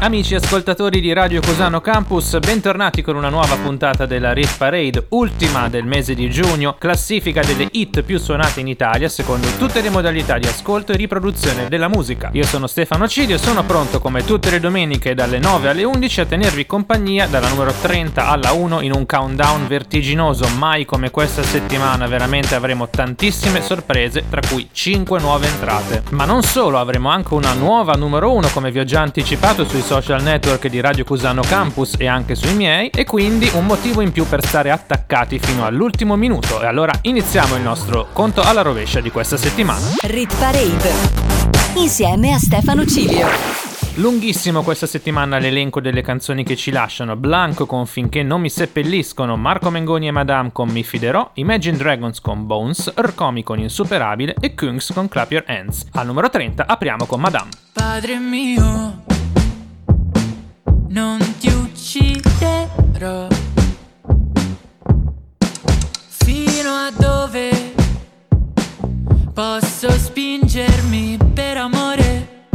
Amici ascoltatori di Radio Cosano Campus, bentornati con una nuova puntata della Rit Parade, ultima del mese di giugno, classifica delle hit più suonate in Italia secondo tutte le modalità di ascolto e riproduzione della musica. Io sono Stefano Cidio e sono pronto come tutte le domeniche dalle 9 alle 11 a tenervi compagnia dalla numero 30 alla 1 in un countdown vertiginoso, mai come questa settimana veramente avremo tantissime sorprese, tra cui 5 nuove entrate. Ma non solo, avremo anche una nuova numero 1 come vi ho già anticipato sui social network di Radio Cusano Campus e anche sui miei e quindi un motivo in più per stare attaccati fino all'ultimo minuto e allora iniziamo il nostro conto alla rovescia di questa settimana. Rit Parade insieme a Stefano Cilio. Lunghissimo questa settimana l'elenco delle canzoni che ci lasciano Blanco con Finché non mi seppelliscono, Marco Mengoni e Madame con Mi fiderò, Imagine Dragons con Bones, Rcomi con Insuperabile e Kungs con Clap Your Hands. Al numero 30 apriamo con Madame. Padre mio non ti ucciderò. Fino a dove posso spingermi per amore?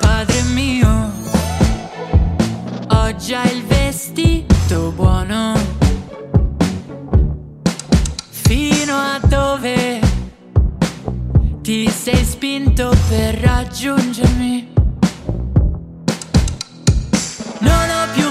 Padre mio, ho già il vestito buono. Fino a dove ti sei spinto per raggiungermi? Non ho più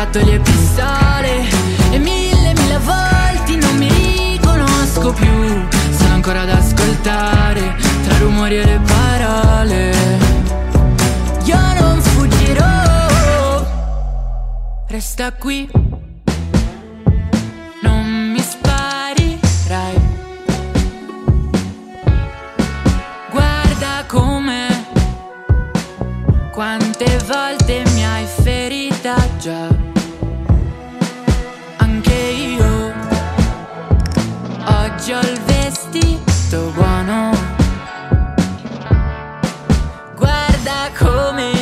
giocattoli e pistole. E mille, mille volte non mi riconosco più. Sono ancora ad ascoltare, tra rumori e le parole. Io non fuggirò, resta qui. Non mi sparirai. Guarda come, quante volte mi hai ferita già. Oggi ho il vestito buono. Guarda come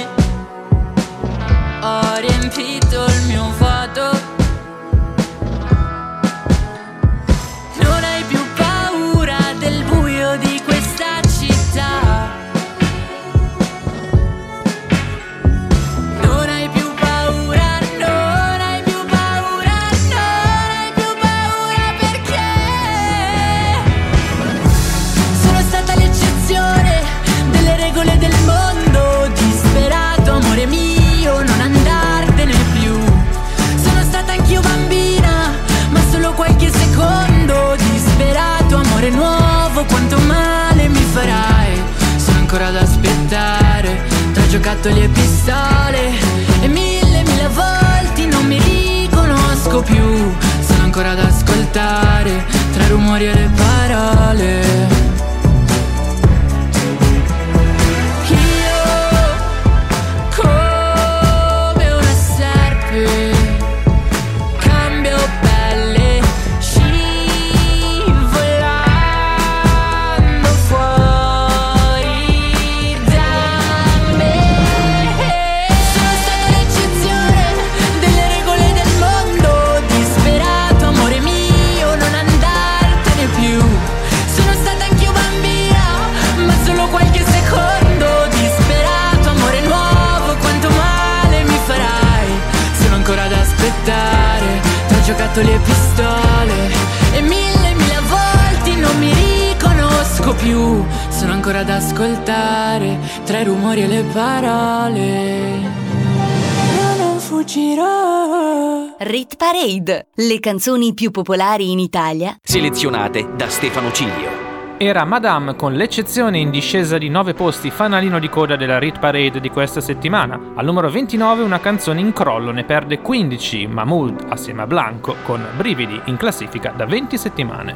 le canzoni più popolari in Italia, Selezionate da Stefano Cilio. Era Madame con l'eccezione in discesa di 9 posti fanalino di coda della Rit Parade di questa settimana. Al numero 29 una canzone in crollo, ne perde 15 Mahmood assieme a Blanco con Brividi in classifica da 20 settimane.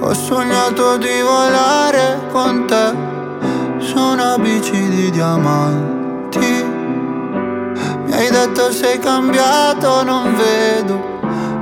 Ho sognato di volare con te su una bici di diamanti. Mi hai detto sei cambiato, non vedo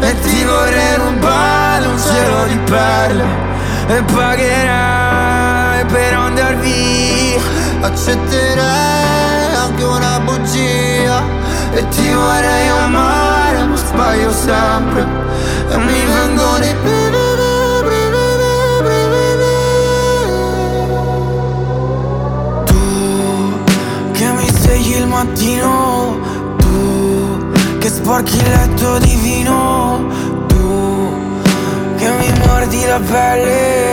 E ti vorrei rubare un cielo di perle. E pagherai per andar via. Accetterei anche una bugia. E ti vorrei amare, ma sbaglio sempre. E mi vengono i brividi, vallée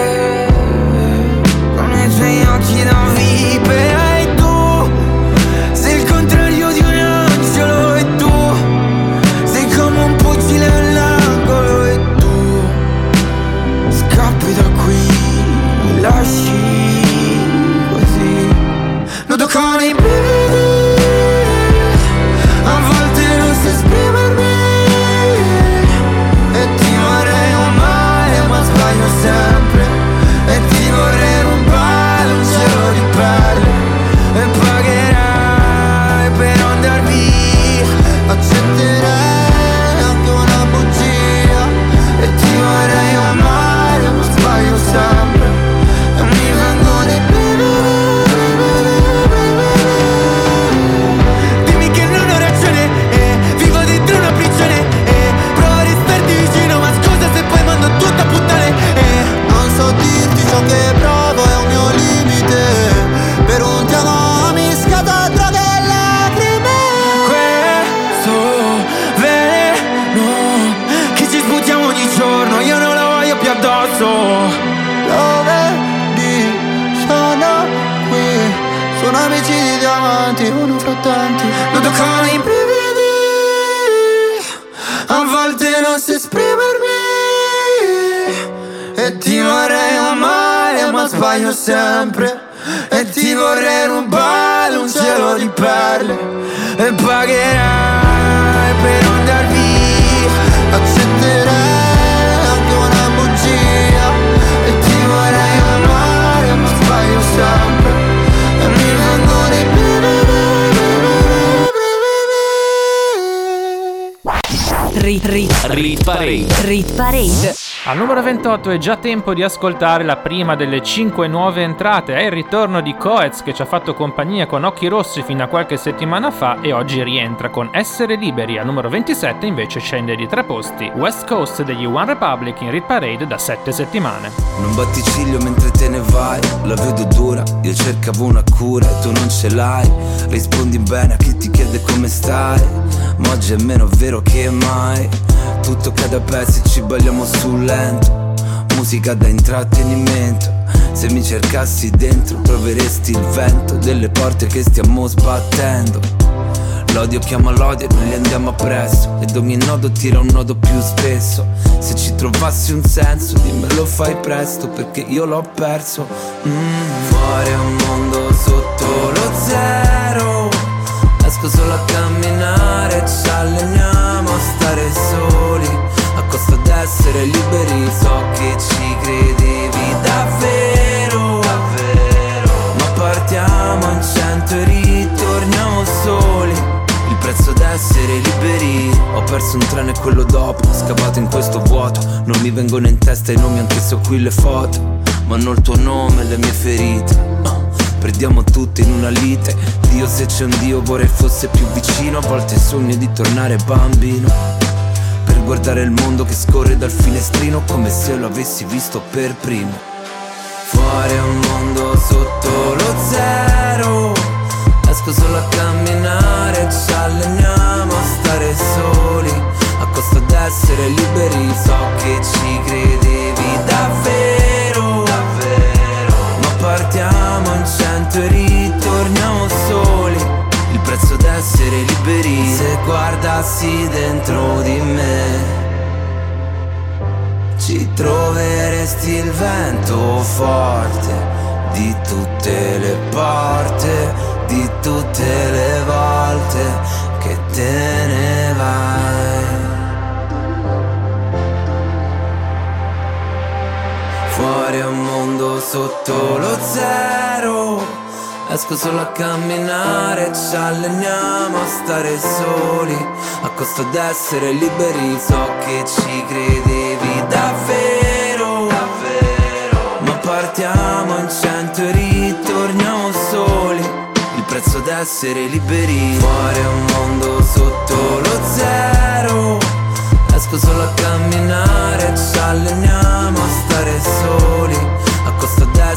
Parade. Rit Parade, Al numero 28 è già tempo di ascoltare la prima delle 5 nuove entrate. È il ritorno di Coez che ci ha fatto compagnia con Occhi Rossi fino a qualche settimana fa e oggi rientra con Essere Liberi. Al numero 27 invece scende di tre posti. West Coast degli One Republic in Rit Parade da 7 settimane. Non batti ciglio mentre te ne vai, la vedo dura, io cercavo una cura e tu non ce l'hai. Rispondi bene a chi ti chiede come stai, ma oggi è meno vero che mai. Tutto cade a pezzi, ci balliamo sul lento, musica da intrattenimento. Se mi cercassi dentro troveresti il vento delle porte che stiamo sbattendo. L'odio chiama l'odio e noi li andiamo appresso. Ed ogni nodo tira un nodo più spesso. Se ci trovassi un senso dimmelo fai presto Perché io l'ho perso. Mm, un mondo sotto lo zero. Esco solo a camminare Ci alleniamo a stare soli costo d'essere liberi So che ci credevi davvero Davvero. Ma partiamo in cento e ritorniamo soli. Il prezzo d'essere liberi Ho perso un treno e quello dopo Scavato in questo vuoto. Non mi vengono in testa i nomi anche se ho qui le foto. Ma hanno il tuo nome e le mie ferite. Ah, perdiamo tutto in una lite. Dio se c'è un Dio vorrei fosse più vicino. A volte sogno di tornare bambino guardare il mondo che scorre dal finestrino Come se lo avessi visto per primo. Fuori è un mondo sotto lo zero. Esco solo a camminare, ci alleniamo a stare soli. A costo d'essere liberi, so che ci credevi davvero. Davvero. Ma partiamo in cento e Il d'essere liberi Se guardassi dentro di me ci troveresti il vento forte di tutte le porte, di tutte le volte che te ne vai. Fuori è un mondo sotto lo zero. Esco solo a camminare, ci alleniamo a stare soli. A costo d'essere liberi, so che ci credevi davvero Davvero. Ma partiamo in cento e ritorniamo soli. Il prezzo d'essere liberi Fuori è un mondo sotto lo zero. Esco solo a camminare, ci alleniamo a stare soli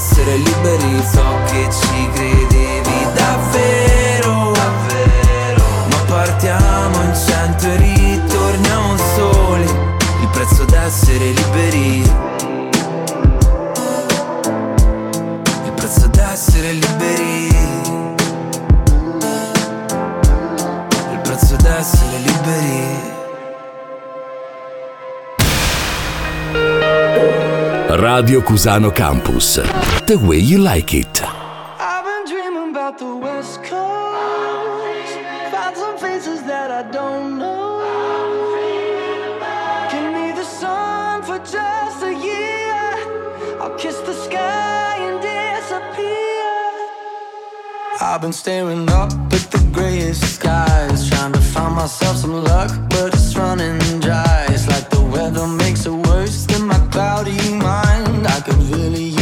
D'essere liberi, so che ci credevi davvero Davvero. Ma partiamo in cento e ritorniamo soli Il prezzo d'essere liberi. Il prezzo d'essere liberi Radio Cusano Campus. The way you like it. I've been dreaming about the West Coast. Find some faces that I don't know. Give me the sun for just a year. I'll kiss the sky and disappear. I've been staring up at the grayest skies, trying to find myself some luck, but it's running dry. It's like the weather makes my cloudy mind. I could really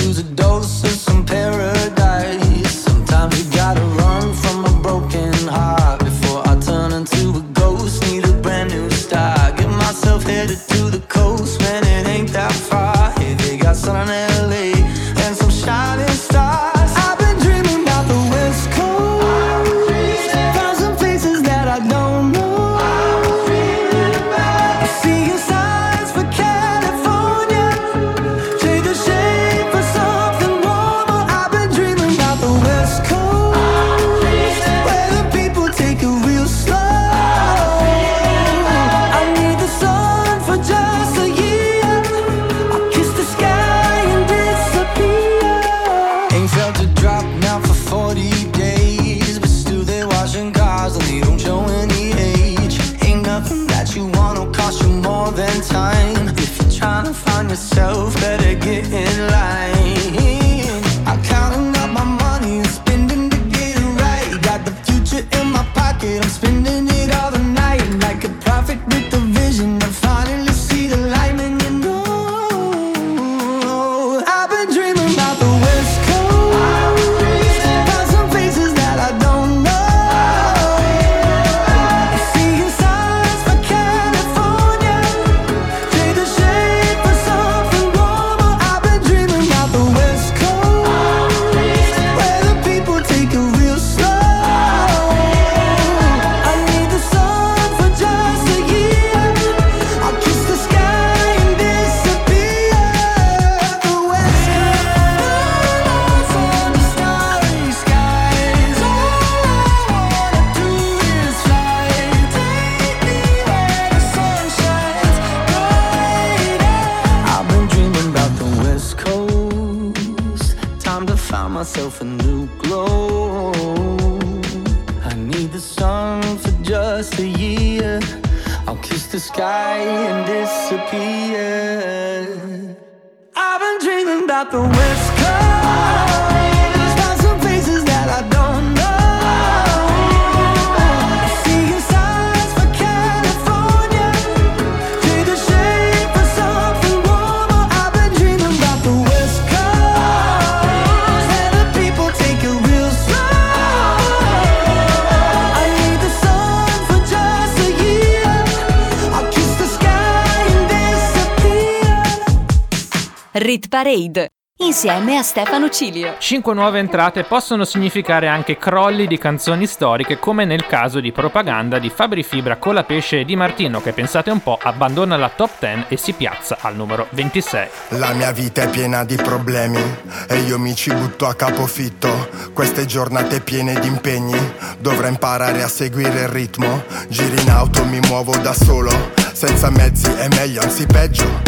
Parade insieme a Stefano Cilio. Cinque nuove entrate possono significare anche crolli di canzoni storiche, come nel caso di Propaganda di Fabri Fibra, Colapesce e Di Martino, che pensate un po' abbandona la top 10 e si piazza al numero 26. La mia vita è piena di problemi e io mi ci butto a capofitto. Queste giornate piene di impegni, dovrei imparare a seguire il ritmo. Giri in auto, mi muovo da solo, senza mezzi è meglio, anzi peggio.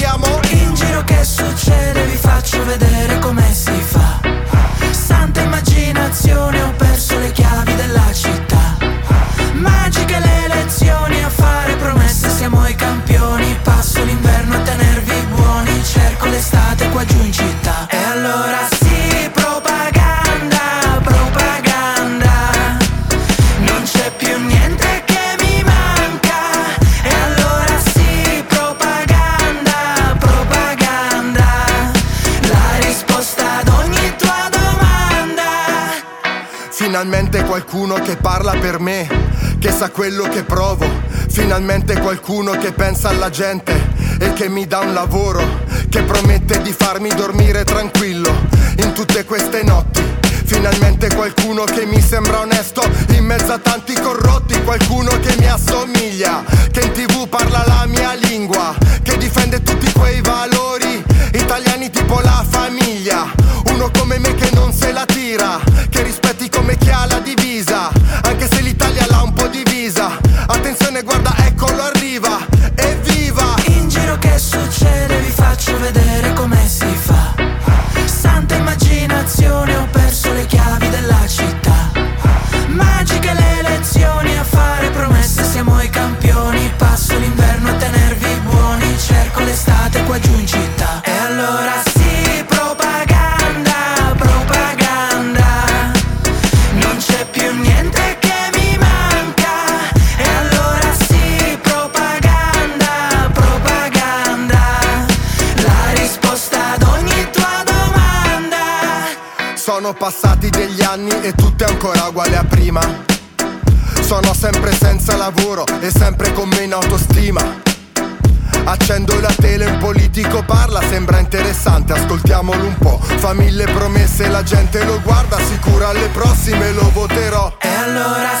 Quello che provo. Finalmente qualcuno che pensa alla gente e che mi dà un lavoro, che promette di farmi dormire tranquillo in tutte queste notti. Finalmente qualcuno che mi sembra onesto. In mezzo a tanti corrotti, qualcuno che mi assomiglia, che in tv parla la mia lingua, che difende tutti quei valori. Italiani tipo la famiglia. Uno come me che non se la tira, che rispetti come chi ha la divisa, anche se l'Italia l'ha un po' divisa. Attenzione, guarda, eccolo arriva, evviva! In giro che succede, vi faccio vedere e sempre con meno autostima. Accendo la tele, un politico parla, sembra interessante, ascoltiamolo un po'. Fa mille promesse, la gente lo guarda, sicura alle prossime lo voterò. E allora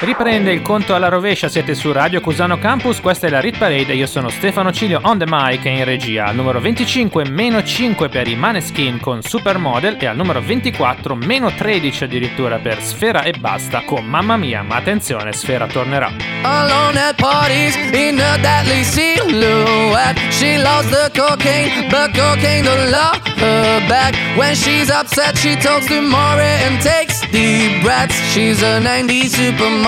Riprende il conto alla rovescia, siete su Radio Cusano Campus, questa è la Rit Parade, io sono Stefano Cilio on the mic e in regia. Al numero 25 meno 5 per i Maneskin con Supermodel e al numero 24 meno 13 addirittura per Sfera e Basta con Mamma Mia, ma attenzione, Sfera tornerà. Alone at parties in a deadly silhouette. She loves the cocaine, but cocaine don't love her back. When she's upset, she talks to Maury and takes deep breaths. She's a 90s supermodel.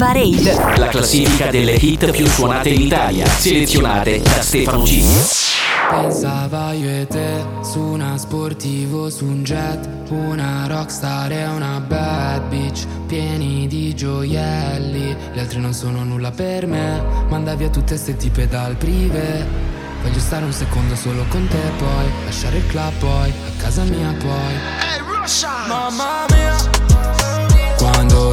Parade. La classifica delle hit più suonate in Italia, selezionate da Stefano G. Pensava io e te su una sportivo, su un jet, una rockstar e una bad bitch, pieni di gioielli. Le altre non sono nulla per me, manda via tutte ste tipe dal prive. Voglio stare un secondo solo con te poi, lasciare il club poi, a casa mia poi. Mamma mia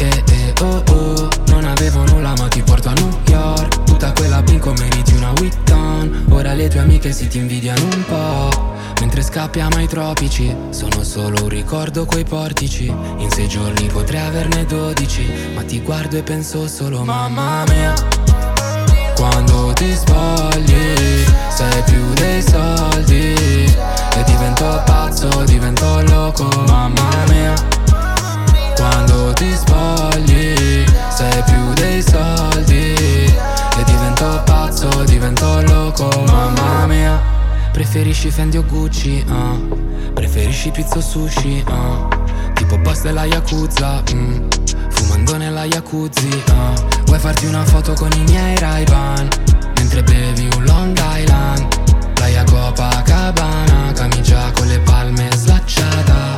Eh eh oh oh, non avevo nulla ma ti porto a New York. Tutta quella bingo meriti una Witton. Ora le tue amiche si ti invidiano un po'. Mentre scappiamo ai tropici, sono solo un ricordo quei portici. In sei giorni potrei averne dodici, ma ti guardo e penso solo mamma mia. Quando ti spogli, sei più dei soldi. E divento pazzo, divento loco, mamma mia. Quando ti spogli, sei più dei soldi. E divento pazzo, divento loco, mamma mia. Preferisci Fendi o Gucci, ah. Preferisci pizza o sushi, ah. Tipo boss della Yakuza, mm. Fumando nella Yakuzi, ah. Vuoi farti una foto con i miei Ray-Ban Mentre bevi un Long Island Playa Copacabana Camicia con le palme slacciata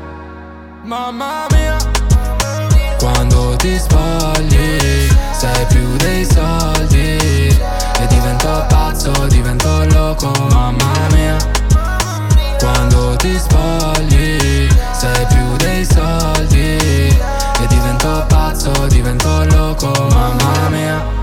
Mamma mia Quando ti spogli, sei più dei soldi. E divento pazzo, divento loco, mamma mia. Quando ti spogli, sei più dei soldi. E divento pazzo, divento loco, mamma mia.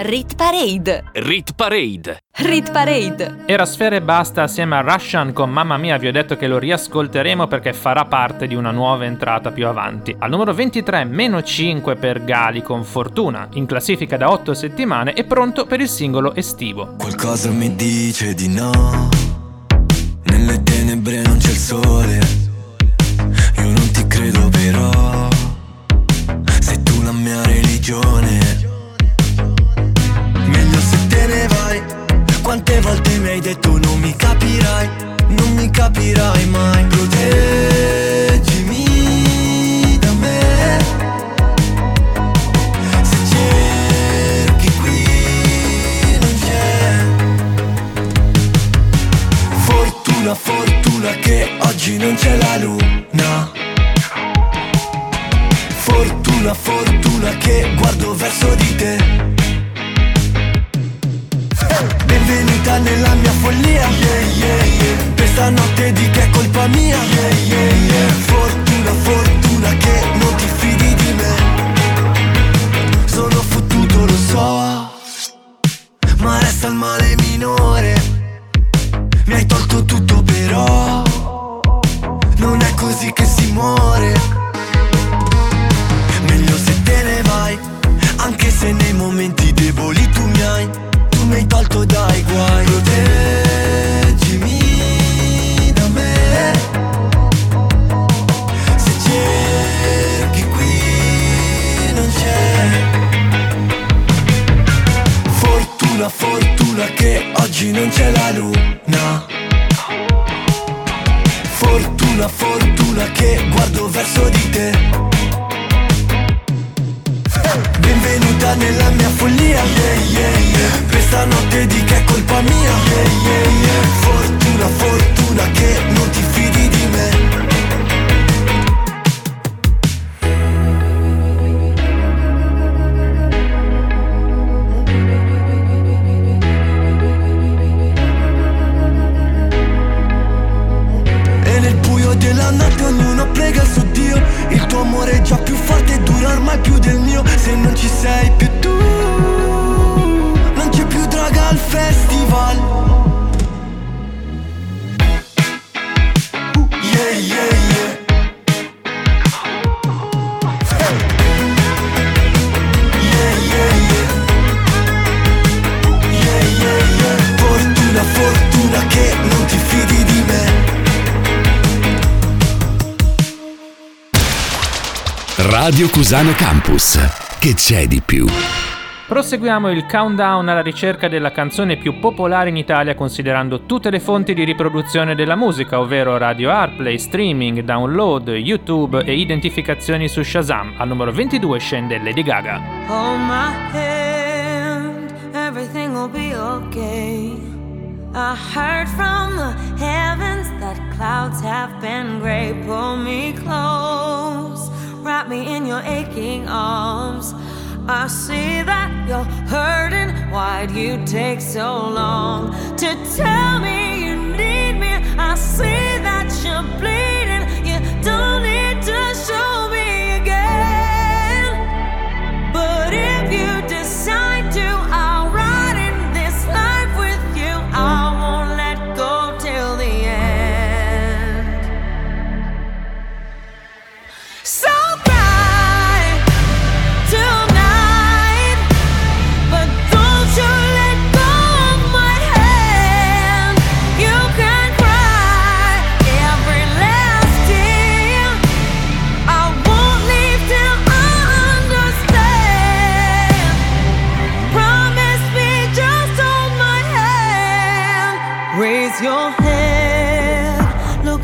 Rit Parade. Rit Parade. Rit Parade. Era Sfera e Basta assieme a Russian con Mamma Mia, vi ho detto che lo riascolteremo perché farà parte di una nuova entrata più avanti. Al numero 23, meno 5 per Gali con Fortuna, in classifica da 8 settimane e pronto per il singolo estivo. Qualcosa mi dice di no Nelle tenebre non c'è il sole Io non ti credo però Sei tu la mia religione vai. Quante volte mi hai detto non mi capirai Non mi capirai mai. Proteggimi da me. Se cerchi qui non c'è. Fortuna, fortuna che oggi non c'è la luna. Fortuna, fortuna che guardo verso di te vita nella mia follia yeah, yeah, yeah. Questa notte di che è colpa mia yeah, yeah, yeah. Fortuna, fortuna che non ti fidi di me Sono fottuto, lo so Ma resta il male minore Mi hai tolto tutto però Non è così che si muore Meglio se te ne vai Anche se nei momenti deboli tu mi hai mi hai tolto dai guai. Proteggimi da me. Se cerchi qui non c'è. Fortuna, fortuna che oggi non c'è la luna. Fortuna, fortuna che guardo verso di te. Benvenuta nella mia follia, yeah, yeah, yeah. Questa notte di che è colpa mia, yeah, yeah, yeah. Fortuna, fortuna che non ti fidi ci sei più tu Non c'è più droga al festival. Fortuna, fortuna che non ti Radio Cusano Campus. Che c'è di più? Proseguiamo il countdown alla ricerca della canzone più popolare in Italia considerando tutte le fonti di riproduzione della musica, ovvero radio Airplay, streaming, download, YouTube e identificazioni su Shazam. Al numero 22 scende Lady Gaga. Hold my hand, everything will be okay. I heard from the heavens that clouds have been gray. Pull me close, wrap me in your aching arms. I see that you're hurting. Why'd you take so long to tell me you need me? I see that you're bleeding. You don't need to show me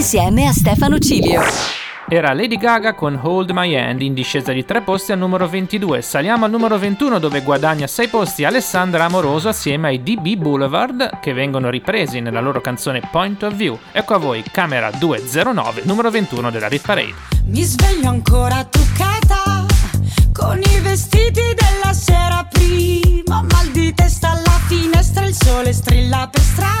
insieme a Stefano Cilio. Era Lady Gaga con Hold My Hand in discesa di 3 posti al numero 22. Saliamo al numero 21 dove guadagna 6 posti Alessandra Amoroso assieme ai DB Boulevard che vengono ripresi nella loro canzone Point of View. Ecco a voi Camera 209, numero 21 della Rit Parade. Mi sveglio ancora truccata con i vestiti della sera prima. Mal di testa alla finestra, il sole strilla per strada.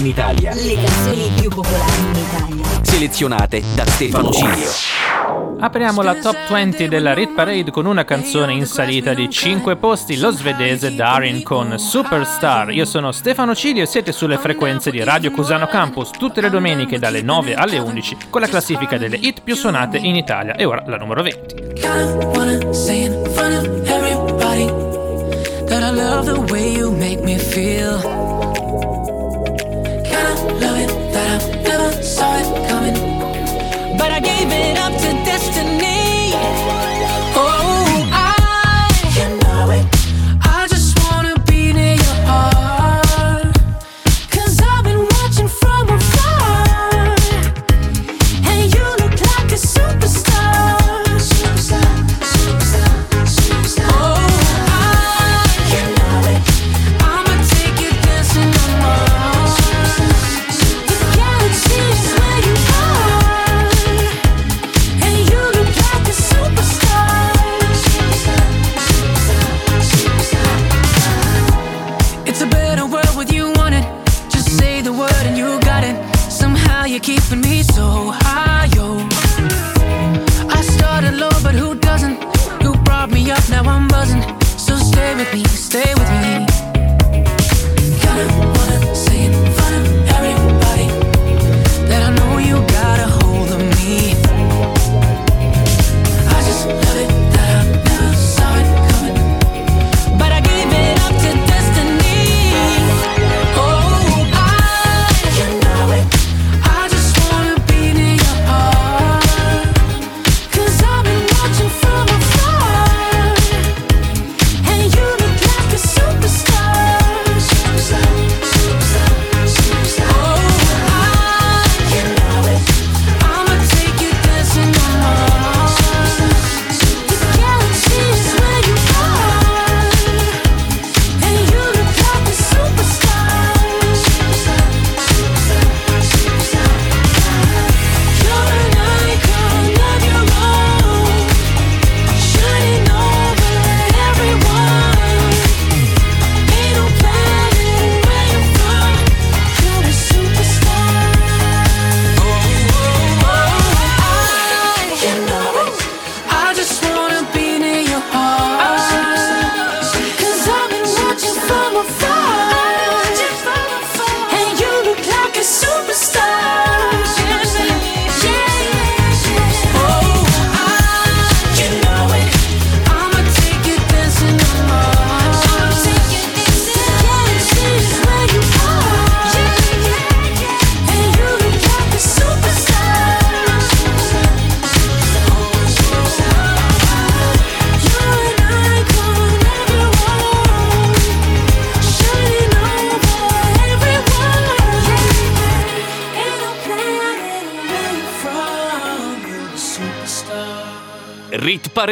in Italia. Le canzoni più popolari in Italia. Selezionate da Stefano Cilio. Apriamo la top 20 della Rit Parade con una canzone in salita di 5 posti, lo svedese Darin con Superstar. Io sono Stefano Cilio e siete sulle frequenze di Radio Cusano Campus tutte le domeniche dalle 9 alle 11 con la classifica delle hit più suonate in Italia. E ora la numero 20. Love it that I never saw it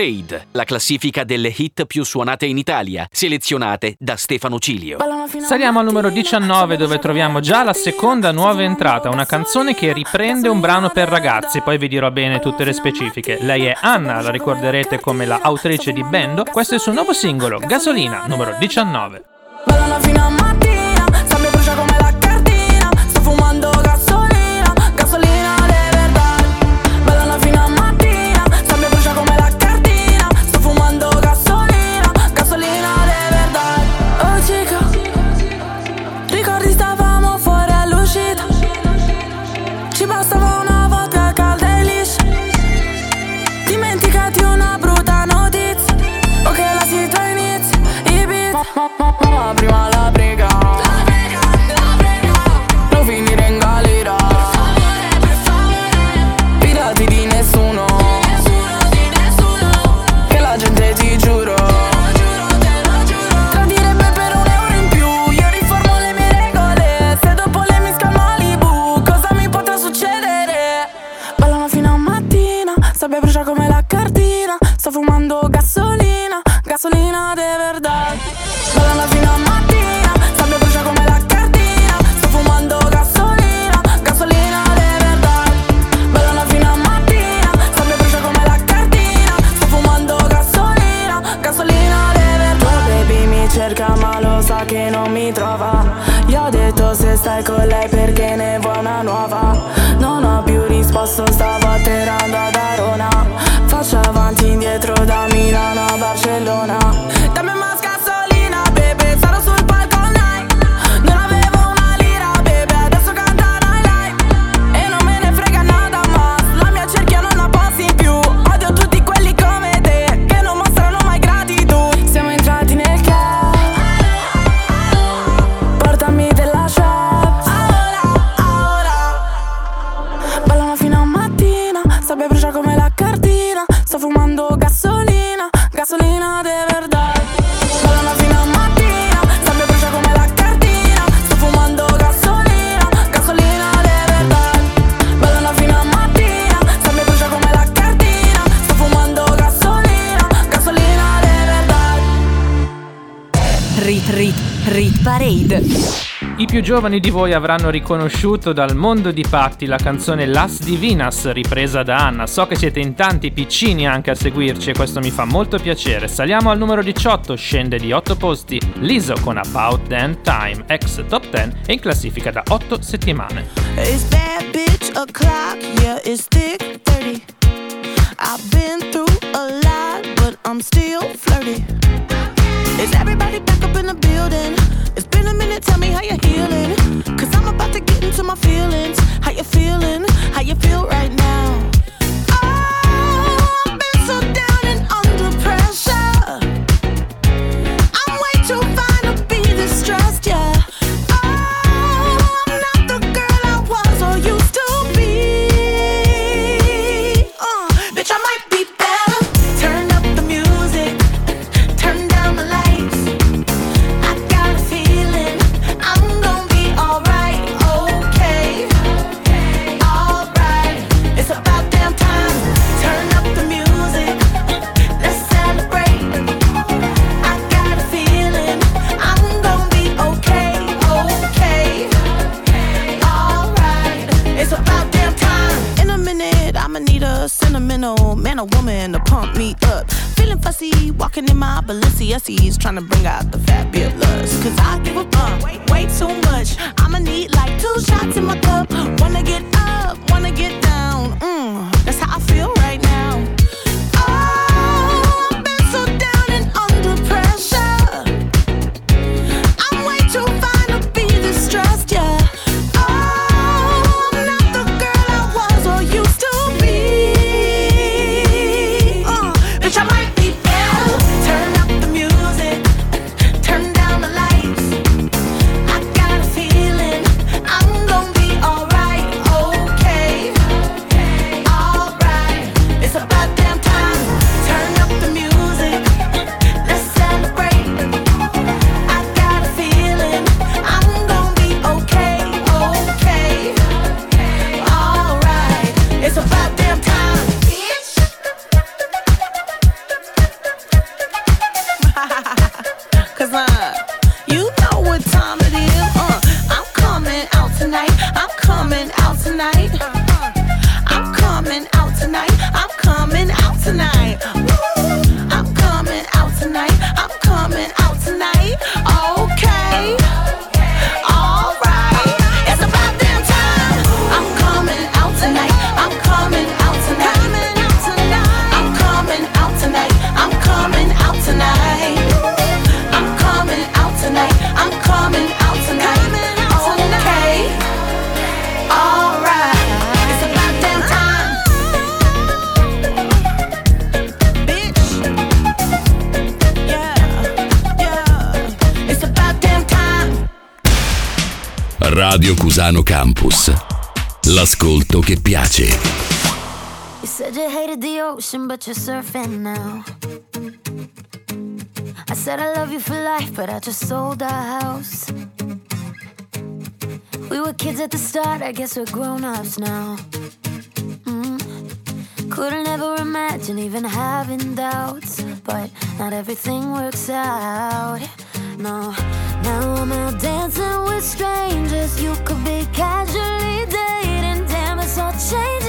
Shade, la classifica delle hit più suonate in Italia, selezionate da Stefano Cilio. Saliamo al numero 19 dove troviamo già la seconda nuova entrata, una canzone che riprende un brano per ragazzi, poi vi dirò bene tutte le specifiche. Lei è Anna, la ricorderete come la autrice di Bendo, questo è il suo nuovo singolo, Gasolina, numero 19. Ballano fino giovani di voi avranno riconosciuto dal mondo di Patti la canzone Las Divinas ripresa da Anna. So che siete in tanti piccini anche a seguirci e questo mi fa molto piacere. Saliamo al numero 18, scende di 8 posti, Liso con About Then Time, ex top 10 e in classifica da 8 settimane. It's bad bitch o'clock, yeah, it's thick 30. I've been through a lot, but I'm still Milano Campus. L'ascolto che piace. You said you hated the ocean, but you're surfing now. I said I love you for life, but I just sold our house. We were kids at the start, I guess we're grown ups now. Mm. Couldn't ever imagine even having doubts, but not everything works out. No. Now I'm out dancing with strangers. You could be casually dating. Damn, it's all changing.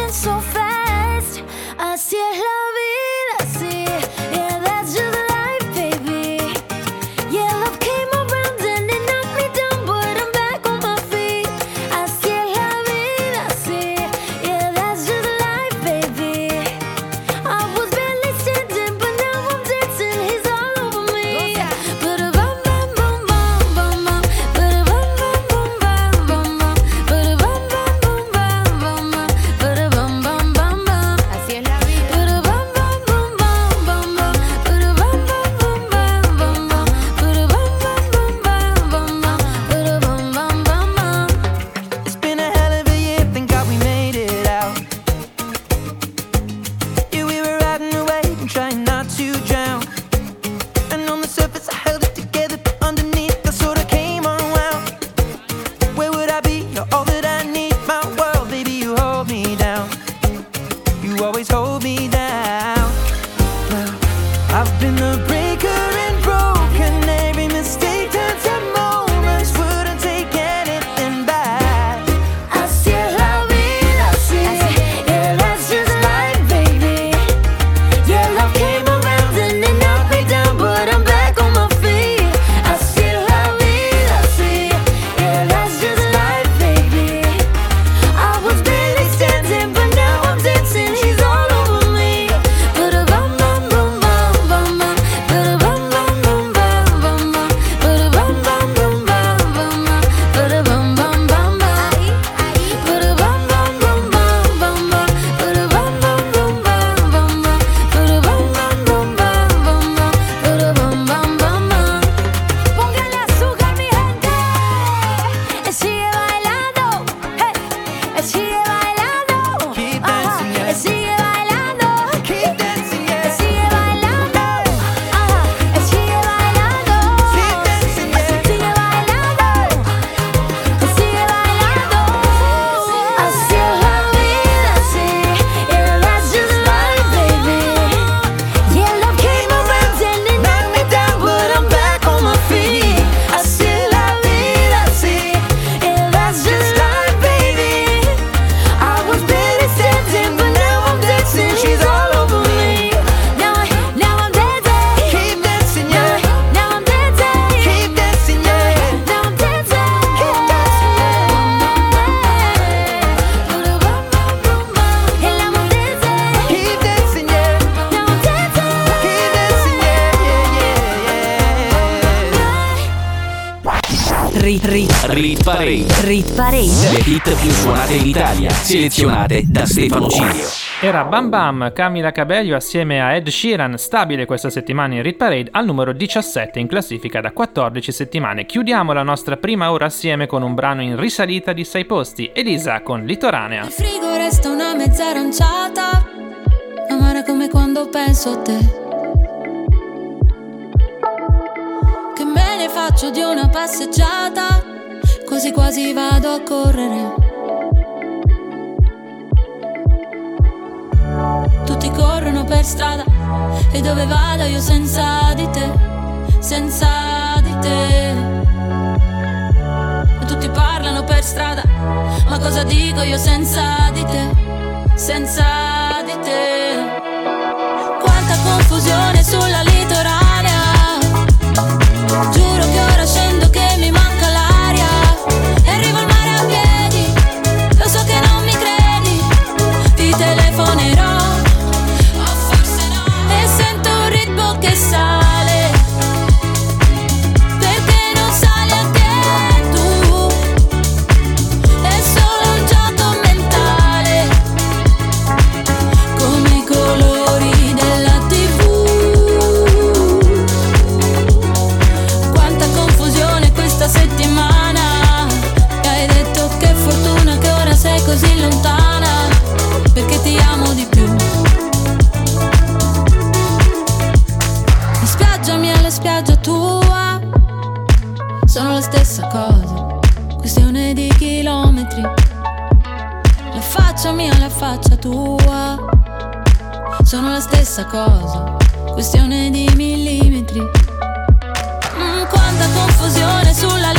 selezionate da Stefano Cilio. Era Bam Bam, Camila Cabello assieme a Ed Sheeran, stabile questa settimana in Rit Parade al numero 17 in classifica da 14 settimane. Chiudiamo la nostra prima ora assieme con un brano in risalita di 6 posti, Elisa con Litoranea. Il frigo resta una mezza aranciata, amara come quando penso a te. Che me ne faccio di una passeggiata, così quasi vado a correre. per strada E dove vado io senza di te, senza di te e Tutti parlano per strada Ma cosa dico io senza di te, senza di te Quanta confusione sulla litorale. Giù sono la stessa cosa. Questione di millimetri. Mm, quanta confusione sulla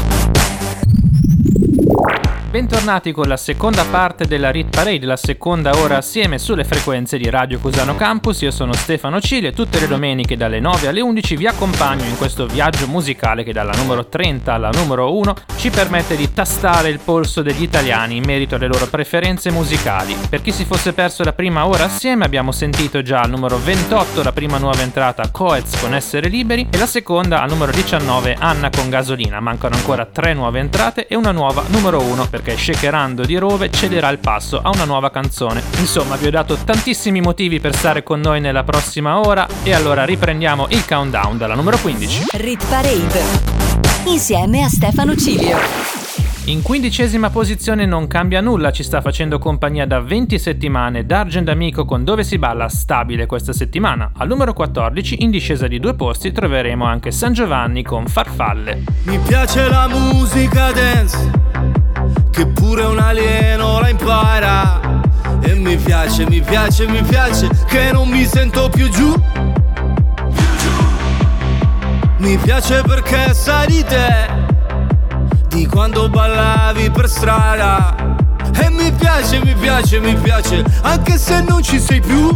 Bentornati con la seconda parte della Rit Parade, la seconda ora assieme sulle frequenze di Radio Cusano Campus. Io sono Stefano Cili e tutte le domeniche dalle 9 alle 11 vi accompagno in questo viaggio musicale che dalla numero 30 alla numero 1 ci permette di tastare il polso degli italiani in merito alle loro preferenze musicali. Per chi si fosse perso la prima ora assieme abbiamo sentito già al numero 28 la prima nuova entrata Coez con Essere Liberi e la seconda al numero 19 Anna con Gasolina. Mancano ancora tre nuove entrate e una nuova numero 1 perché Shakerando di Rove cederà il passo a una nuova canzone. Insomma, vi ho dato tantissimi motivi per stare con noi nella prossima ora e allora riprendiamo il countdown dalla numero 15. Rit Parade. Insieme a Stefano Cilio. In quindicesima posizione non cambia nulla, ci sta facendo compagnia da 20 settimane D'Argent Amico con Dove si balla stabile questa settimana. Al numero 14, in discesa di due posti, troveremo anche San Giovanni con Farfalle. Mi piace la musica dance, che pure un alieno la impara. E mi piace, mi piace, mi piace, che non mi sento più giù. Mi piace perché sai di te, di quando ballavi per strada. E mi piace, mi piace, mi piace, anche se non ci sei più.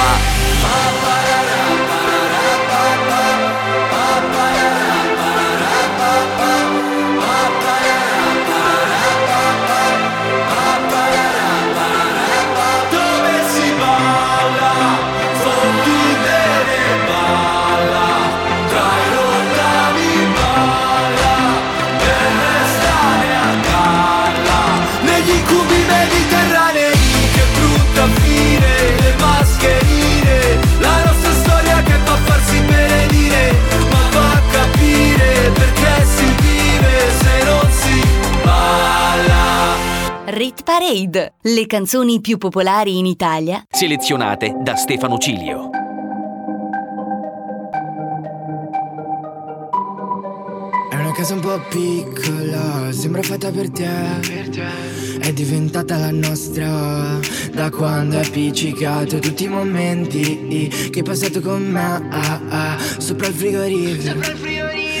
Parade, le canzoni più popolari in Italia Selezionate da Stefano Cilio. È una casa un po' piccola, sembra fatta per te. È diventata la nostra da quando hai appiccicato tutti i momenti che hai passato con me. ah, ah, sopra il frigorifero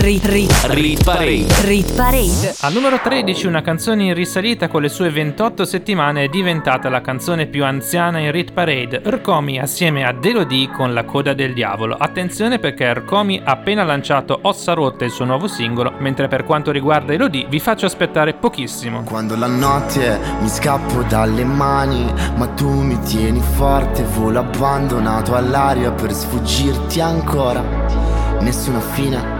Rit, rit, Rit Parade. rit parade. Al numero 13 una canzone in risalita con le sue 28 settimane è diventata la canzone più anziana in Rit Parade, Rkomi assieme a Delodie con La coda del diavolo. Attenzione perché Rkomi ha appena lanciato Ossa rotte il suo nuovo singolo, mentre per quanto riguarda Elodie vi faccio aspettare pochissimo. Quando la notte mi scappo dalle mani, ma tu mi tieni forte, volo abbandonato all'aria per sfuggirti ancora. Nessuna fine,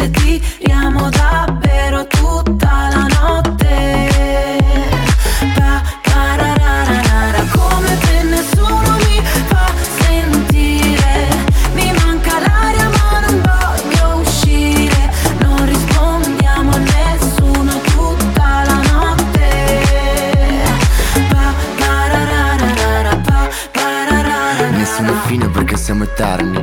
forse tiriamo davvero tutta la notte. Come te nessuno mi fa sentire. Mi manca l'aria ma non voglio uscire. Non rispondiamo a nessuno tutta la notte. Nessuna fine perché siamo eterni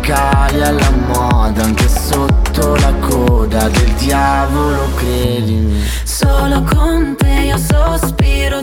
locali alla moda Anche sotto la coda del diavolo credimi Solo con te io sospiro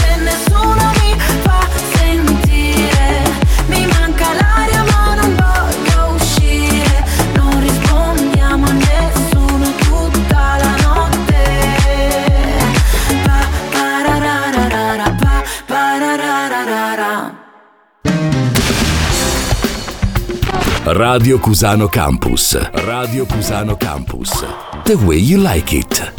nessuno Radio Cusano Campus. Radio Cusano Campus. The way you like it.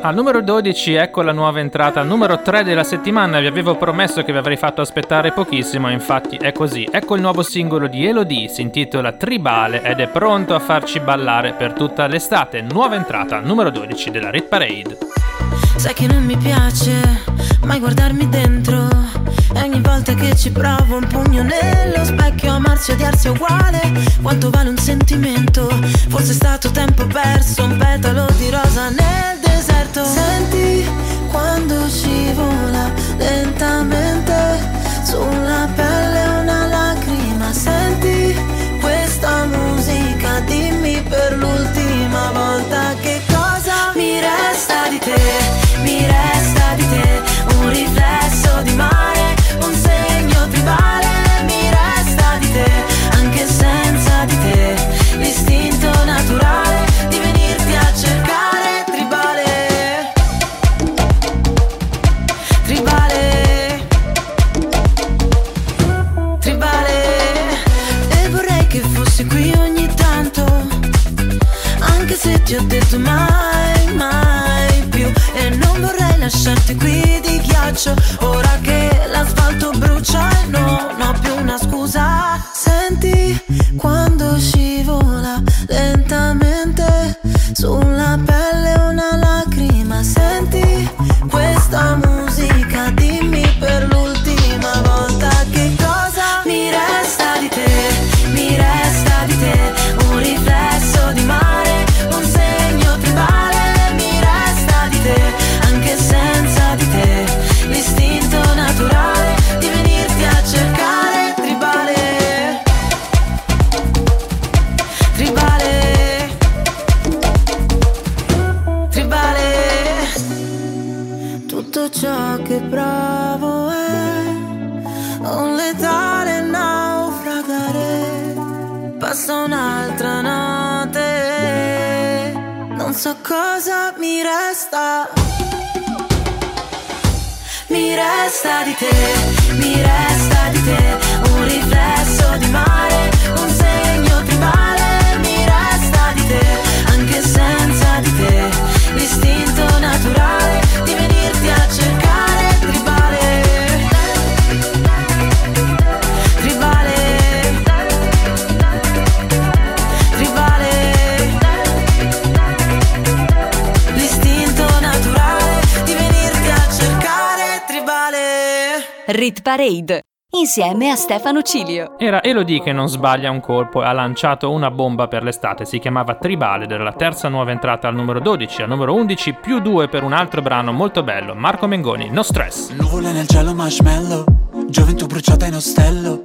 Al numero 12 ecco la nuova entrata, al numero 3 della settimana vi avevo promesso che vi avrei fatto aspettare pochissimo, infatti è così. Ecco il nuovo singolo di Elodie, si intitola Tribale ed è pronto a farci ballare per tutta l'estate. Nuova entrata, numero 12 della Rit Parade. Sai che non mi piace mai guardarmi dentro E ogni volta che ci provo un pugno nello specchio Amarsi e odiarsi è uguale. Quanto vale un sentimento? Forse è stato tempo perso Un petalo di rosa nel deserto. Senti quando scivola lentamente Sulla pelle una lacrima. Senti questa musica Dimmi per l'ultima volta lasciarti qui di ghiaccio Ora che l'asfalto brucia e non ho più una scusa. Senti quando scivola lentamente Sulla pelle di te, Parade insieme a Stefano Cilio. Era Elodie che non sbaglia un colpo e ha lanciato una bomba per l'estate, si chiamava Tribale ed era la terza nuova entrata al numero 12, al numero 11 più 2 per un altro brano molto bello, Marco Mengoni, No Stress. Nuvole nel cielo marshmallow Gioventù bruciata in ostello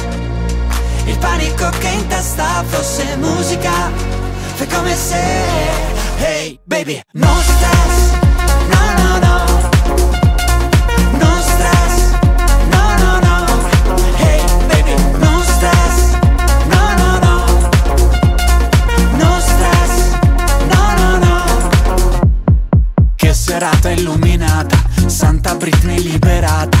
il panico che in testa fosse musica Fai come se Hey baby No stress No no no. No stress No no no. Hey baby No stress No no no. No stress No no no. Che serata illuminata, Santa Britney liberata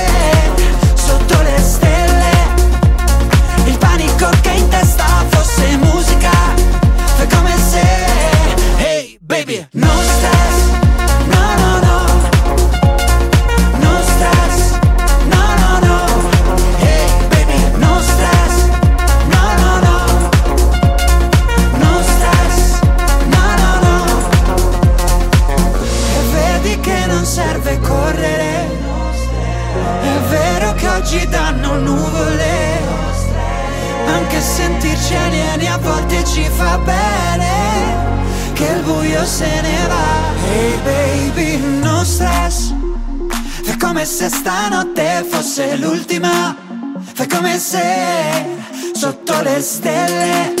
Fai come se Hey baby No stress No no no. No stress No no no. Hey baby No stress No no no. No stress No no no. E vedi che non serve correre. È vero che oggi danno nuvole. Anche sentirci alieni a volte ci fa bene Buio se ne va. Hey baby, no stress. Fai come se stanotte fosse l'ultima. Fai come se sotto le stelle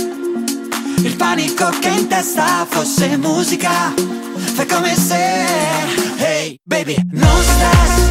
Il panico che in testa fosse musica. Fai come se Hey baby, no stress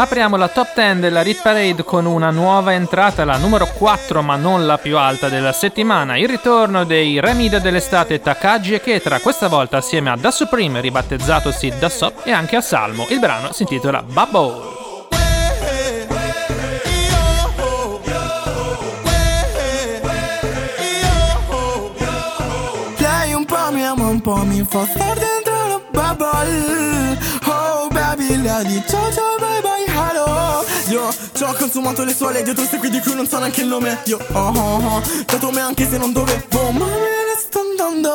Apriamo la top 10 della Rit Parade con una nuova entrata, la numero 4 ma non la più alta della settimana, il ritorno dei Remida dell'estate Takagi e Ketra, questa volta assieme a Da Supreme ribattezzatosi Da Sop e anche a Salmo. Il brano si intitola Bubble. Un po' mi fa star dentro la bubble Oh baby, lei di ciao ciao Io ci ho consumato le suole dietro queste qui di cui non so neanche il nome Io oh oh oh, dato me anche se non dovevo Ma me ne sto andando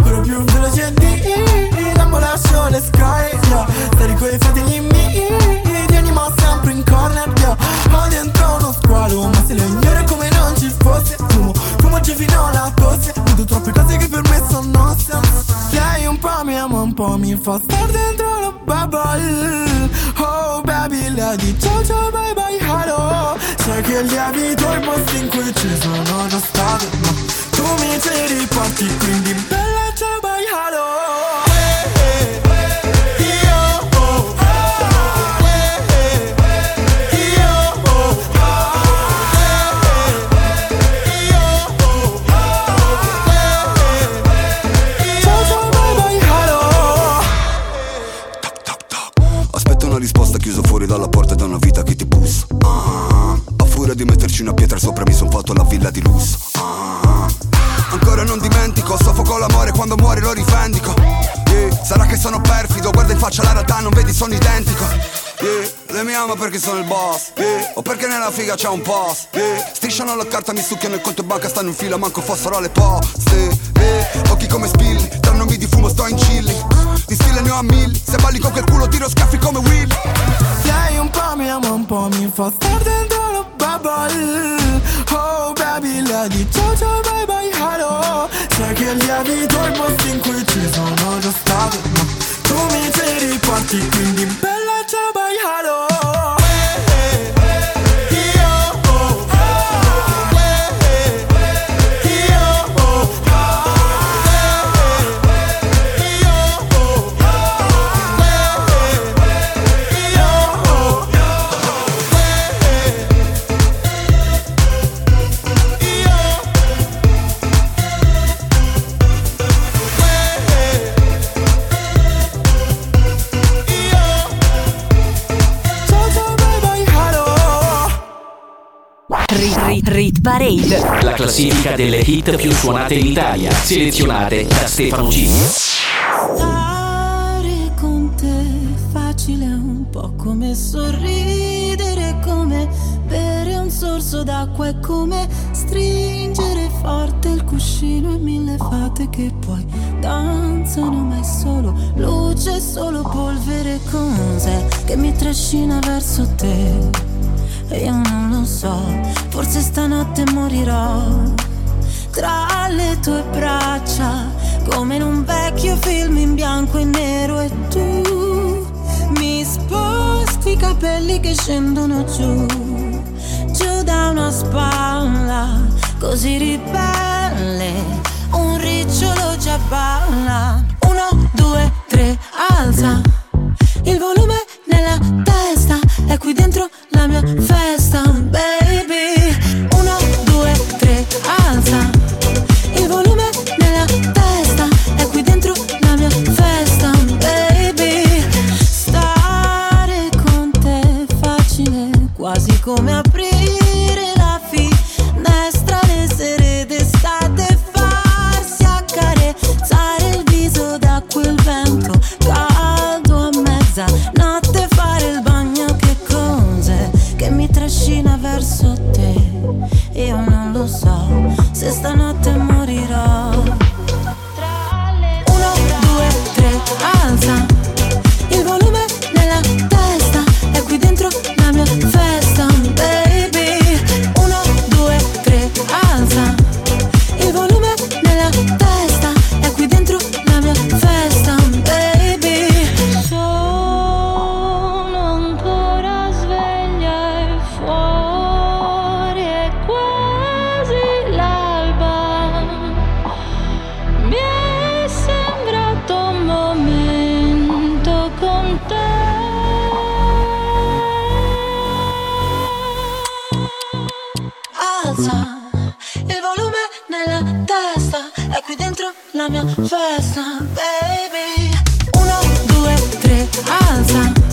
Quello più veloce di Dammo lascio le sky yeah. Stare con i fratelli miei Ti animo sempre in corner yeah. Ho dentro uno squalo Ma se lo ignoro come non ci fosse C'è fino alla tosse Vedo troppe cose che per me sono sense Lei un po' mi ama, un po' mi fa star dentro la bubble. Oh baby, lei di ciao ciao bye bye hello. Sai che lievito i posti in cui ci sono già stato. Ma tu mi ci riporti quindi bella ciao bye hello A furia di metterci una pietra sopra mi son fatto la villa di lusso. Ah, Ancora non dimentico, soffoco l'amore quando muore lo rivendico. Yeah, Sarà che sono perfido, guarda in faccia la realtà, non vedi sono identico. Yeah, Lei mi ama perché sono il boss yeah, O perché nella figa c'è un post yeah, Strisciano la carta, mi succhiano il conto e banca, stanno in fila, manco fossero le poste yeah, Occhi come spilli, tra nomi di fumo sto in chilli. Di stile ne ho a mille, se balli con quel culo tiro scaffi come Will. Lei un po' mi ama, un po' mi fa star dentro la bubble. Oh baby, lei di ciao ciao bye bye hello. Sai che lievito i posti in cui ci sono già stato Ma tu mi ci riporti quindi bella ciao bye Parade. La classifica delle hit più suonate in Italia, selezionate da Stefano G. Stare con te è facile, un po' come sorridere, come bere un sorso d'acqua, è come stringere forte il cuscino e mille fate che poi danzano, ma è solo luce, solo polvere, cos'è che mi trascina verso te? Io non lo so, forse stanotte morirò tra le tue braccia, come in un vecchio film in bianco e nero e tu mi sposti i capelli che scendono giù, giù da una spalla, così ribelle, un ricciolo già balla. Uno, due, tre, alza il volume la mia festa, baby. Uno, due, tre, alza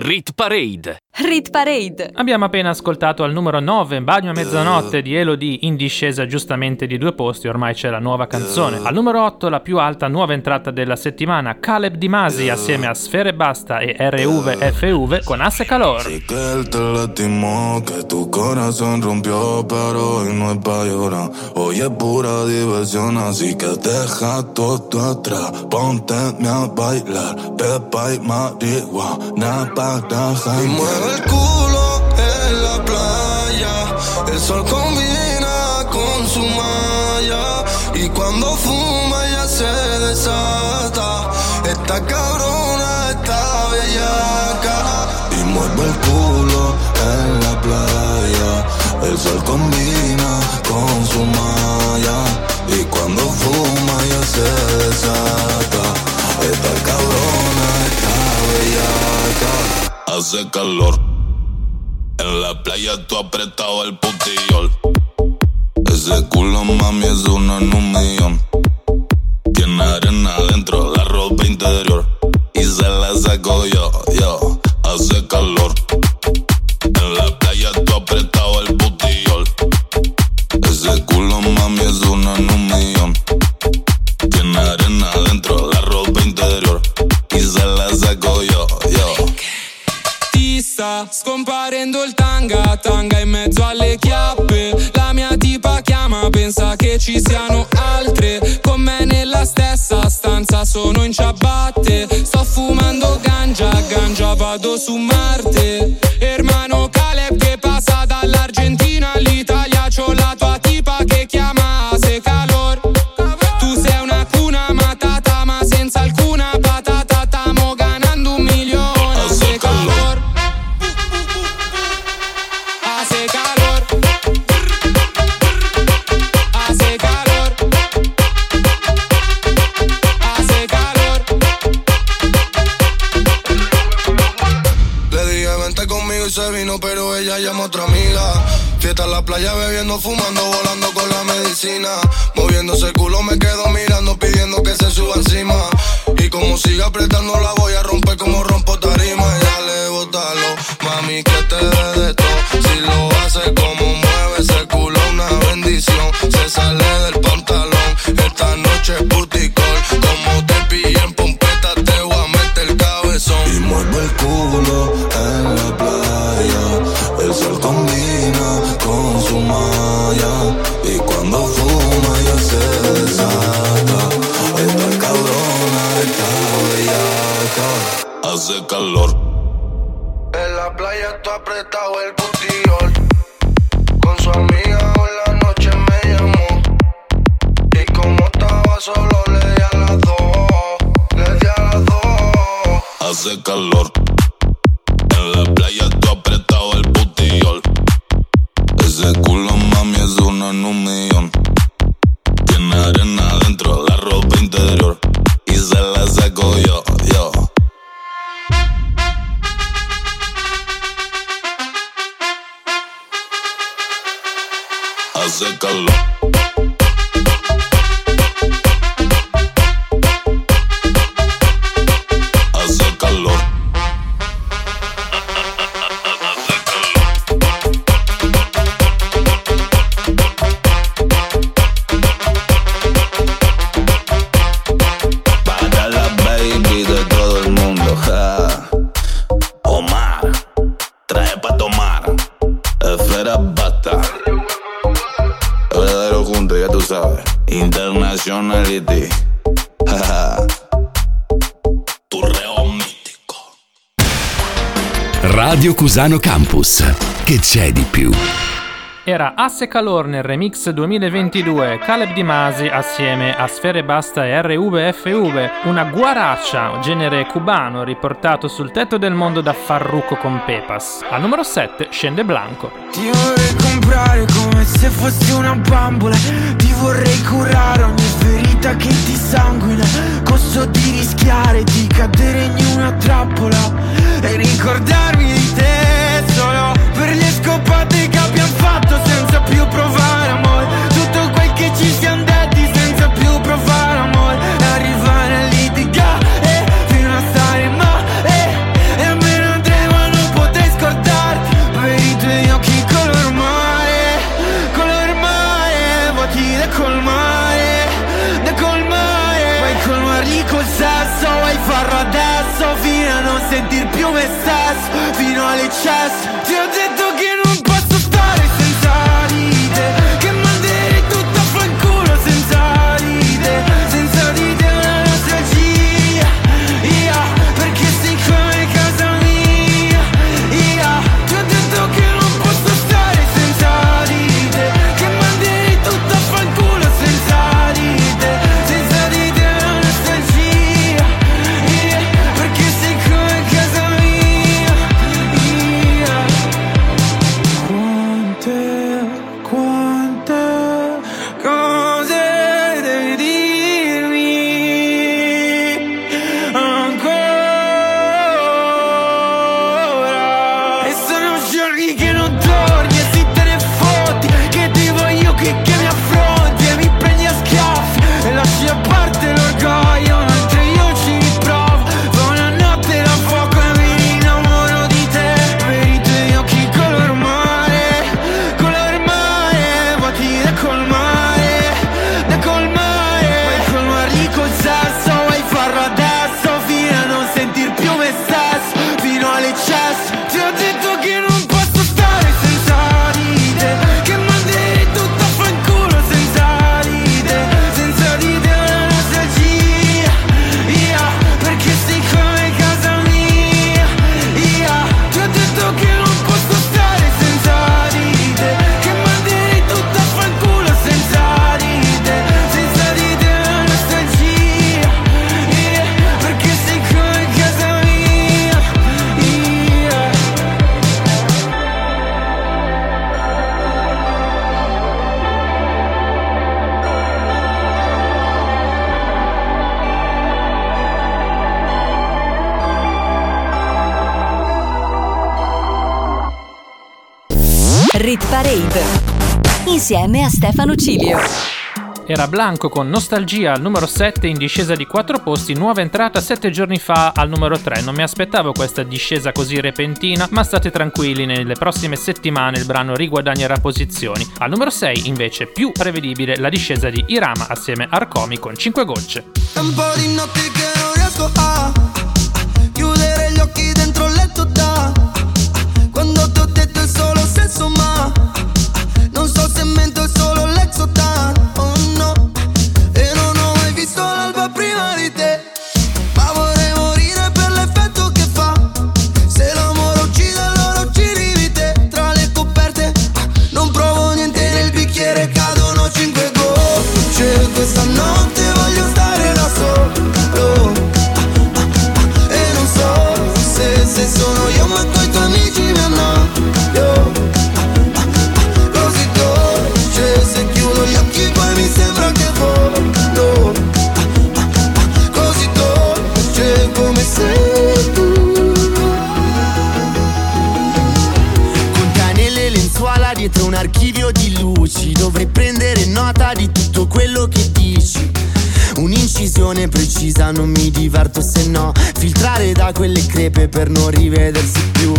Rit Parade. Rit Parade. Abbiamo appena ascoltato al numero 9 Bagno a mezzanotte di Elodie in discesa giustamente di due posti, ormai c'è la nuova canzone. Al numero 8 la più alta nuova entrata della settimana, Caleb Di Masi assieme a Sfere Basta e RVFV con Asse Calor. Que él te lastimó, que tu corazón rompió, pero hoy no es pa' llorar. Hoy es pura diversión, así que deja todo atrás. Ponte a bailar, pepa y marihuana para mueve el culo en la playa. El sol combina con su malla. Y cuando fuma ya se desata. Esta cabrona está bellaca. Y mueve el culo en la playa. El sol combina con su malla. Y cuando fuma ya se desata. Esta cabrona está bellaca. Hace calor. En la playa tú apretado el putillol. Ese culo mami es uno en un millón. Tiene arena adentro, la ropa interior. Y se la saco yo, yo. Hace calor. Scomparendo il tanga, tanga in mezzo alle chiappe. La mia tipa chiama, pensa che ci siano altre. Con me nella stessa stanza sono in ciabatte. Sto fumando ganja, ganja vado su Marte. Hermano se vino, pero ella llama otra amiga. Fiesta en la playa bebiendo, fumando, volando con la medicina. Moviéndose el culo me quedo mirando, pidiendo que se suba encima. Y como siga apretando la voy a romper como rompo Cusano Campus. Che c'è di più? Era Asse Calor nel remix 2022, Caleb Di Masi assieme a Sfere Basta e RVFV, una guaraccia, genere cubano, riportato sul tetto del mondo da Farrucco con Pepas. Al numero 7 scende Blanco. Ti vorrei comprare come se fossi una bambola, ti vorrei curare ogni ferita che ti sanguina, costo di rischiare di cadere in una trappola e ricordarmi di te solo per le scopate che abbiamo fatto senza più provare amore. Tutto quel che ci siamo più messaggio fino alle chest. Stefano Cilio. Era Blanco con Nostalgia al numero 7 in discesa di 4 posti, nuova entrata 7 giorni fa al numero 3. Non mi aspettavo questa discesa così repentina, ma state tranquilli, nelle prossime settimane il brano riguadagnerà posizioni. Al numero 6 invece più prevedibile la discesa di Irama assieme a Arcomi con 5 gocce. Un po' per non rivedersi più.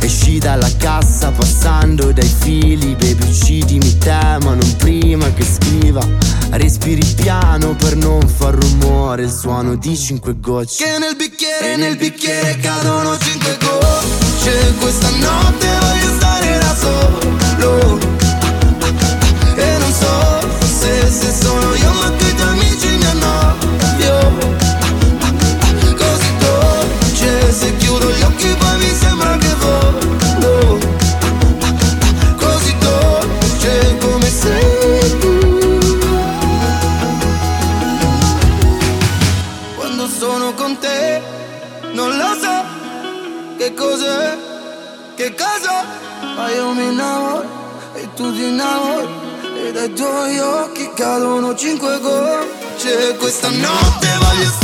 Esci dalla cassa passando dai fili Baby uccidimi mi ma non prima che scriva. Respiri piano per non far rumore Il suono di cinque gocce. Che nel bicchiere, e nel bicchiere cadono cinque gocce. Questa notte voglio stare da solo. Ah, ah, ah, e non so se, se so cadono cinque gocce Questa notte voglio stare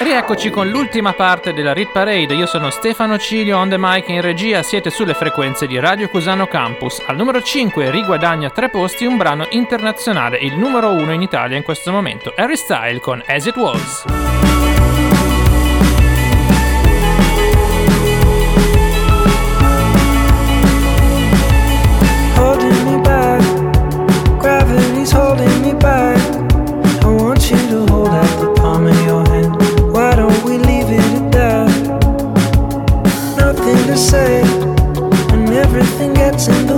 Rieccoci con l'ultima parte della Rit Parade. Io sono Stefano Cilio, on the mic in regia. Siete sulle frequenze di Radio Cusano Campus. Al numero 5 riguadagna tre posti un brano internazionale, il numero 1 in Italia in questo momento. Harry Style con As It Was. Say when everything gets in the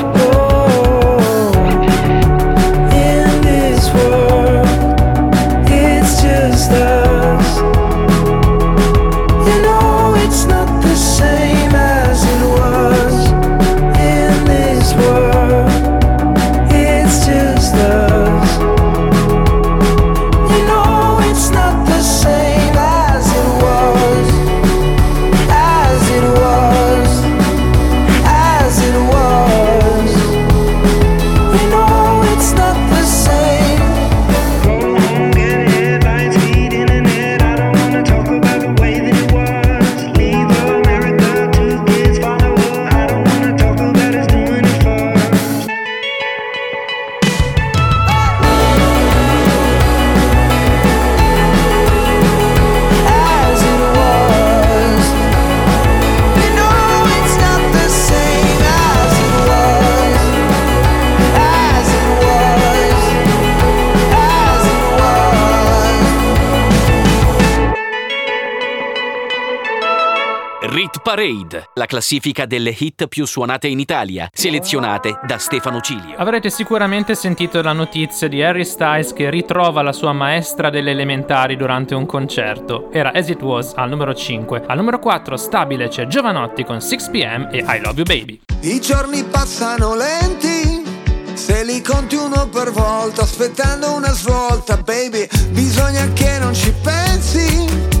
La classifica delle hit più suonate in Italia. Selezionate da Stefano Cilio. Avrete sicuramente sentito la notizia di Harry Styles che ritrova la sua maestra delle elementari durante un concerto. Era As It Was al numero 5. Al numero 4 stabile c'è Giovanotti con 6pm e I Love You Baby. I giorni passano lenti, se li conti uno per volta, aspettando una svolta, baby, bisogna che non ci pensi.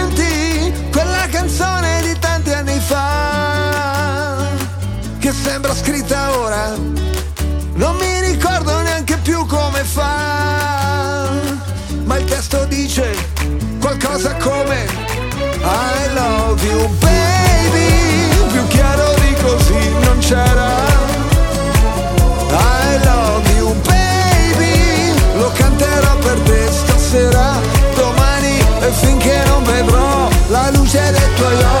fa. Ma il testo dice qualcosa come I love you baby. Più chiaro di così non c'era. I love you baby Lo canterò per te stasera Domani e finché non vedrò La luce dei tuoi occhi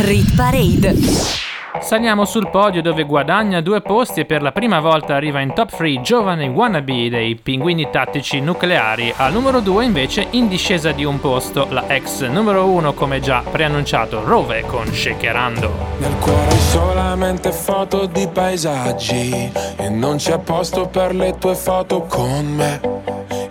Rit Parade. Saliamo sul podio dove guadagna due posti e per la prima volta arriva in top 3 giovane wannabe dei pinguini tattici nucleari. Al numero 2 invece in discesa di un posto la ex numero 1 come già preannunciato Rove con Shakerando. Nel cuore solamente foto di paesaggi E non c'è posto per le tue foto con me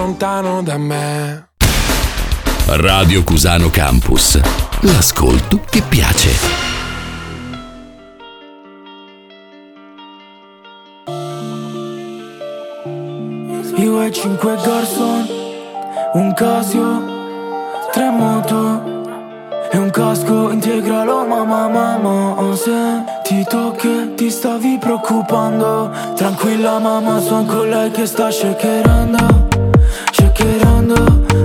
lontano da me. Radio Cusano Campus. L'ascolto che piace. Io e cinque garçon, un Casio, tre moto e un casco integralo mamma mamma oh, Se ti tocchi ti stavi preoccupando Tranquilla mamma son con lei che sta shakerando Shakerando,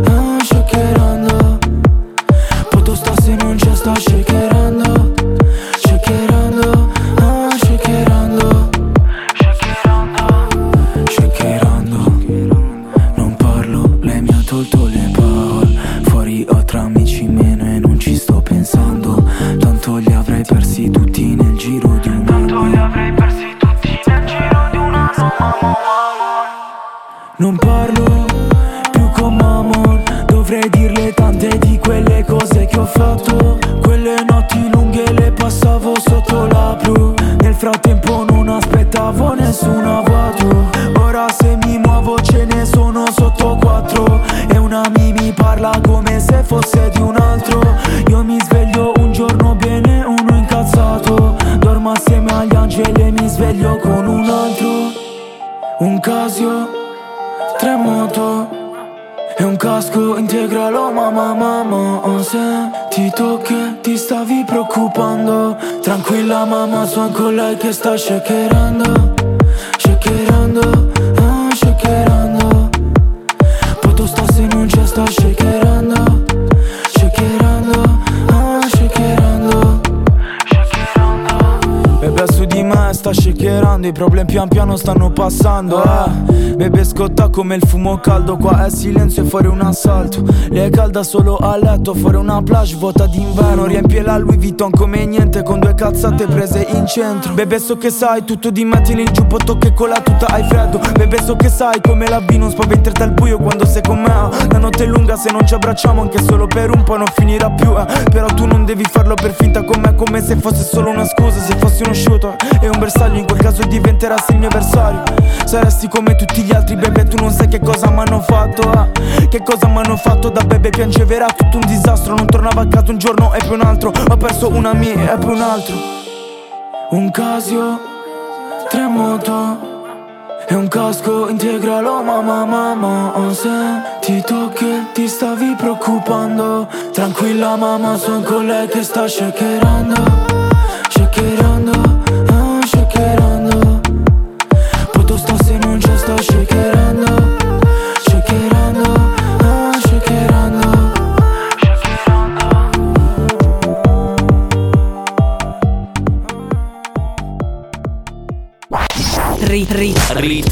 ah, shakerando Poto sta se non c'è sta shakerando la blu. Nel frattempo shakerando Shakerando, ah, shakerando. Poto sta se non c'è sta shakerando Shakerando, ah, shakerando. Bebe su di me sta shakerando I problemi pian piano stanno passando eh. Scotta come il fumo caldo. Qua è silenzio e fuori un assalto. Lei è calda solo a letto Fuori una plage vuota d'inverno. Riempie la Louis Vuitton come niente Con due cazzate prese in centro. Bebe so che sai tutto di me Tieni il giubbotto che con la tuta hai freddo. Bebe so che sai come la B Non spaventerti al buio quando sei con me. La notte è lunga se non ci abbracciamo Anche solo per un po' non finirà più eh. Però tu non devi farlo per finta con me Come se fosse solo una scusa Se fossi uno shooter. E un bersaglio In quel caso diventerassi il mio avversario. Saresti come tutti gli altri bebe Tu non sai che cosa m'hanno fatto eh. Che cosa m'hanno fatto da bebe Piangeva tutto un disastro. Non tornavo a casa un giorno e poi un altro. Ho perso una mia e poi un altro. Un Casio, tre moto e un casco integralo mamma mamma oh, Se ti tocchi ti stavi preoccupando. Tranquilla mamma son con lei che sta shakerando Shakerando, ah, shakerando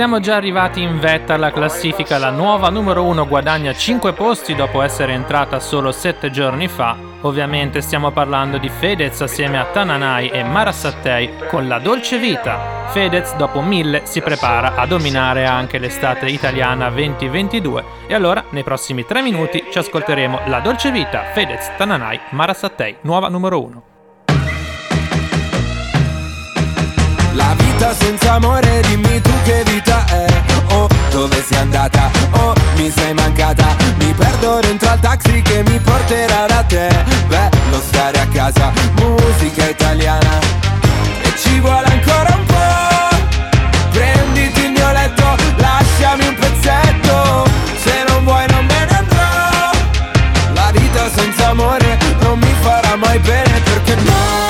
Siamo già arrivati in vetta alla classifica, la nuova numero 1 guadagna 5 posti dopo essere entrata solo 7 giorni fa. Ovviamente stiamo parlando di Fedez assieme a Tananai e Mara Sattei con La Dolce Vita. Fedez dopo 1000 si prepara a dominare anche l'estate italiana 2022 e allora nei prossimi 3 minuti ci ascolteremo La Dolce Vita, Fedez, Tananai, Mara Sattei, nuova numero 1. Vita senza amore, dimmi tu che vita è. Oh, dove sei andata? Oh, mi sei mancata. Mi perdo dentro al taxi che mi porterà da te. Bello stare a casa, musica italiana. E ci vuole ancora un po' Prenditi il mio letto, lasciami un pezzetto. Se non vuoi non me ne andrò. La vita senza amore non mi farà mai bene perché no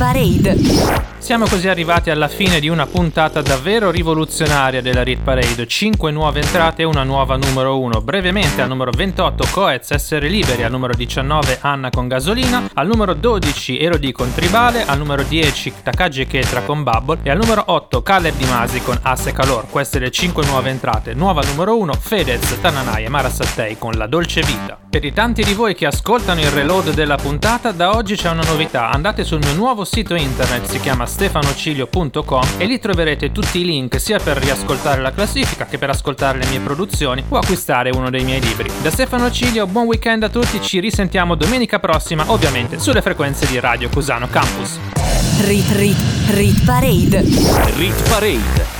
Parade. Siamo così arrivati alla fine di una puntata davvero rivoluzionaria della Rit Parade. 5 nuove entrate e una nuova numero 1. Brevemente al numero 28 Coez Essere Liberi, al numero 19 Anna con Gasolina, al numero 12 Erodi con Tribale, al numero 10 Takagi Ketra con Bubble e al numero 8 Caleb Di Masi con Asse Calor. Queste le 5 nuove entrate. Nuova numero 1 Fedez, Tananai e Mara Sattei con La Dolce Vita. Per i tanti di voi che ascoltano il reload della puntata, da oggi c'è una novità. Andate sul mio nuovo sito internet, si chiama stefanocilio.com e lì troverete tutti i link sia per riascoltare la classifica che per ascoltare le mie produzioni o acquistare uno dei miei libri. Da Stefano Cilio, buon weekend a tutti, ci risentiamo domenica prossima, ovviamente sulle frequenze di Radio Cusano Campus. Rit Rit Rit Parade. Rit Parade.